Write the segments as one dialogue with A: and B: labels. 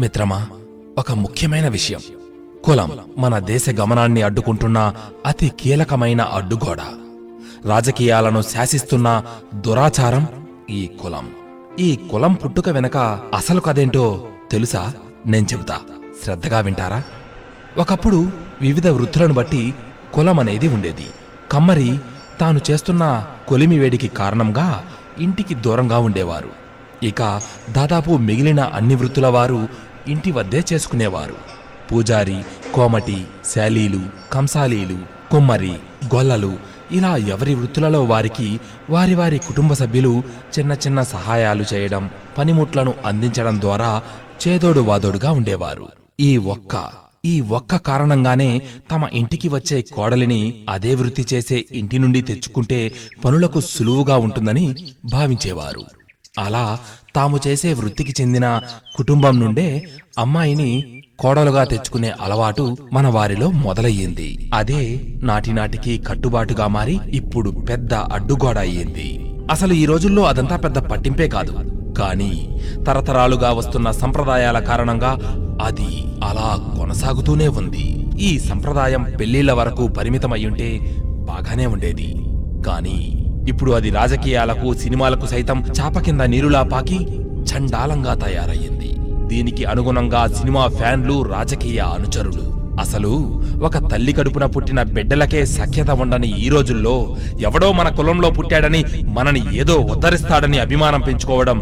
A: మిత్రమా ఒక ముఖ్యమైన విషయం. కులం మన దేశ గమనాన్ని అడ్డుకుంటున్న అతి కీలకమైన అడ్డుగోడ. రాజకీయాలను శాసిస్తున్న దురాచారం ఈ కులం. ఈ కులం పుట్టుక వెనక అసలు కదేంటో తెలుసా? నేను చెబుతా. శ్రద్ధగా వింటారా? ఒకప్పుడు వివిధ వృత్తులను బట్టి కులం అనేది ఉండేది. కమ్మరి తాను చేస్తున్న కొలిమి వేడికి కారణంగా ఇంటికి దూరంగా ఉండేవారు. ఇక దాదాపు మిగిలిన అన్ని వృత్తుల వారు ఇంటి వద్దే చేసుకునేవారు. పూజారి కోమటి శాలీలు కంసాలీలు కుమ్మరి గొల్లలు ఇలా ఎవరి వృత్తులలో వారికి వారి వారి కుటుంబ సభ్యులు చిన్న చిన్న సహాయాలు చేయడం పనిముట్లను అందించడం ద్వారా చేదోడు వాదోడుగా ఉండేవారు. ఈ ఒక్క ఈ ఒక్క కారణంగానే తమ ఇంటికి వచ్చే కోడలిని అదే వృత్తి చేసే ఇంటి నుండి తెచ్చుకుంటే పనులకు సులువుగా ఉంటుందని భావించేవారు. అలా తాము చేసే వృత్తికి చెందిన కుటుంబం నుండే అమ్మాయిని కోడలుగా తెచ్చుకునే అలవాటు మన వారిలో మొదలయ్యింది. అదే నాటినాటికి కట్టుబాటుగా మారి ఇప్పుడు పెద్ద అడ్డుగోడ అయ్యింది. అసలు ఈ రోజుల్లో అదంతా పెద్ద పట్టింపే కాదు. కానీ తరతరాలుగా వస్తున్న సంప్రదాయాల కారణంగా అది అలా కొనసాగుతూనే ఉంది. ఈ సంప్రదాయం పెళ్ళిళ్ళ వరకు పరిమితమయ్యుంటే బాగానే ఉండేది. కానీ ఇప్పుడు అది రాజకీయాలకు సినిమాలకు సైతం చాప కింద నీరులా పాకి చండాలంగా తయారయ్యింది. దీనికి అనుగుణంగా సినిమా ఫ్యాన్లు రాజకీయ అనుచరులు. అసలు ఒక తల్లి కడుపున పుట్టిన బిడ్డలకే సఖ్యత ఉండని ఈ రోజుల్లో ఎవడో మన కులంలో పుట్టాడని మనని ఏదో ఉద్ధరిస్తాడని అభిమానం పెంచుకోవడం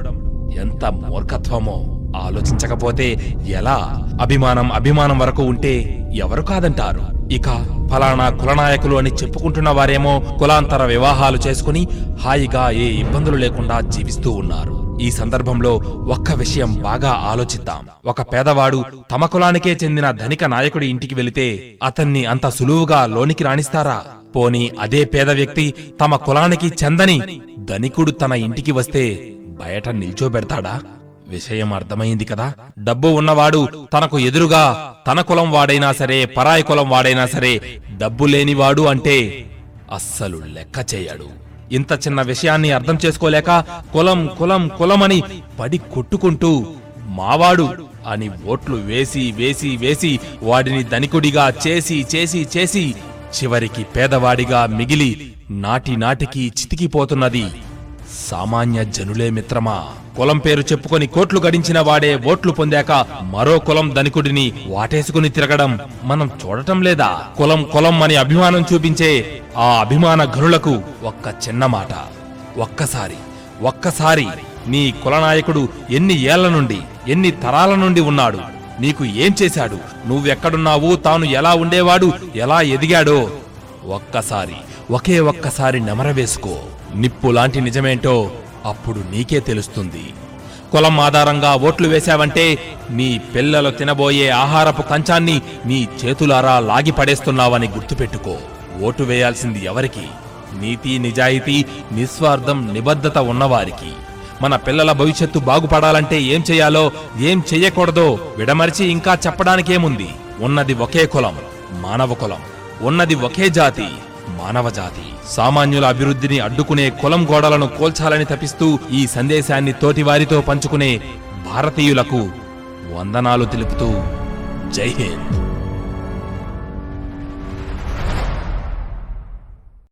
A: ఎంత మూర్ఖత్వమో. ఆలోచించకపోతే ఎలా? అభిమానం అభిమానం వరకు ఉంటే ఎవరు కాదంటారు? ఇక ఫలానా కులనాయకులు అని చెప్పుకుంటున్న వారేమో కులాంతర వివాహాలు చేసుకుని హాయిగా ఏ ఇబ్బందులు లేకుండా జీవిస్తూ ఉన్నారు. ఈ సందర్భంలో ఒక్క విషయం బాగా ఆలోచిద్దాం. ఒక పేదవాడు తమ కులానికే చెందిన ధనిక నాయకుడి ఇంటికి వెళితే అతన్ని అంత సులువుగా లోనికి రాణిస్తారా? పోని అదే పేద వ్యక్తి తమ కులానికి చెందని ధనికుడు తన ఇంటికి వస్తే బయట నిల్చోబెడతాడా? విషయం అర్థమైంది కదా? డబ్బు ఉన్నవాడు తనకు ఎదురుగా తన కులం వాడైనా సరే పరాయి కులం వాడైనా సరే డబ్బు లేనివాడు అంటే అస్సలు లెక్క చేయడు. ఇంత చిన్న విషయాన్ని అర్థం చేసుకోలేక కులం కులం కులమని పడి కొట్టుకుంటూ మావాడు అని ఓట్లు వేసి వేసి వేసి వాడిని ధనికుడిగా చేసి చేసి చేసి చివరికి పేదవాడిగా మిగిలి నాటి నాటికి చితికిపోతున్నది. సామాన్య జనులే మిత్రమా? కులం పేరు చెప్పుకొని కోట్లు గడించిన వాడే ఓట్లు పొందాక మరో కులం ధనికుడిని వాటేసుకుని తిరగడం మనం చూడటం లేదా? కులం కులం అని అభిమానం చూపించే ఆ అభిమాన గనులకు ఒక్క చిన్న మాట. ఒక్కసారి ఒక్కసారి నీ కులనాయకుడు ఎన్ని ఏళ్ళ నుండి ఎన్ని తరాల నుండి ఉన్నాడు? నీకు ఏం చేశాడు? నువ్వెక్కడున్నావు? తాను ఎలా ఉండేవాడు? ఎలా ఎదిగాడో ఒక్కసారి ఒకే ఒక్కసారి నెమరవేసుకో. నిప్పు లాంటి నిజమేంటో అప్పుడు నీకే తెలుస్తుంది. కులం ఆధారంగా ఓట్లు వేశావంటే నీ పిల్లలు తినబోయే ఆహారపు కంచాన్ని నీ చేతులారా లాగి పడేస్తున్నావని గుర్తుపెట్టుకో. ఓటు వేయాల్సింది ఎవరికి? నీతి నిజాయితీ నిస్వార్థం నిబద్ధత ఉన్నవారికి. మన పిల్లల భవిష్యత్తు బాగుపడాలంటే ఏం చేయాలో ఏం చేయకూడదో విడమరిచి ఇంకా చెప్పడానికేముంది? ఉన్నది ఒకే కులం మానవ కులం. ఉన్నది ఒకే జాతి మానవ జాతి. సామాన్యుల అభివృద్ధిని అడ్డుకునే కులం గోడలను కోల్చాలని తపిస్తూ ఈ సందేశాన్ని తోటివారితో పంచుకునే భారతీయులకు వందనాలు తెలుపుతూ జై హింద్.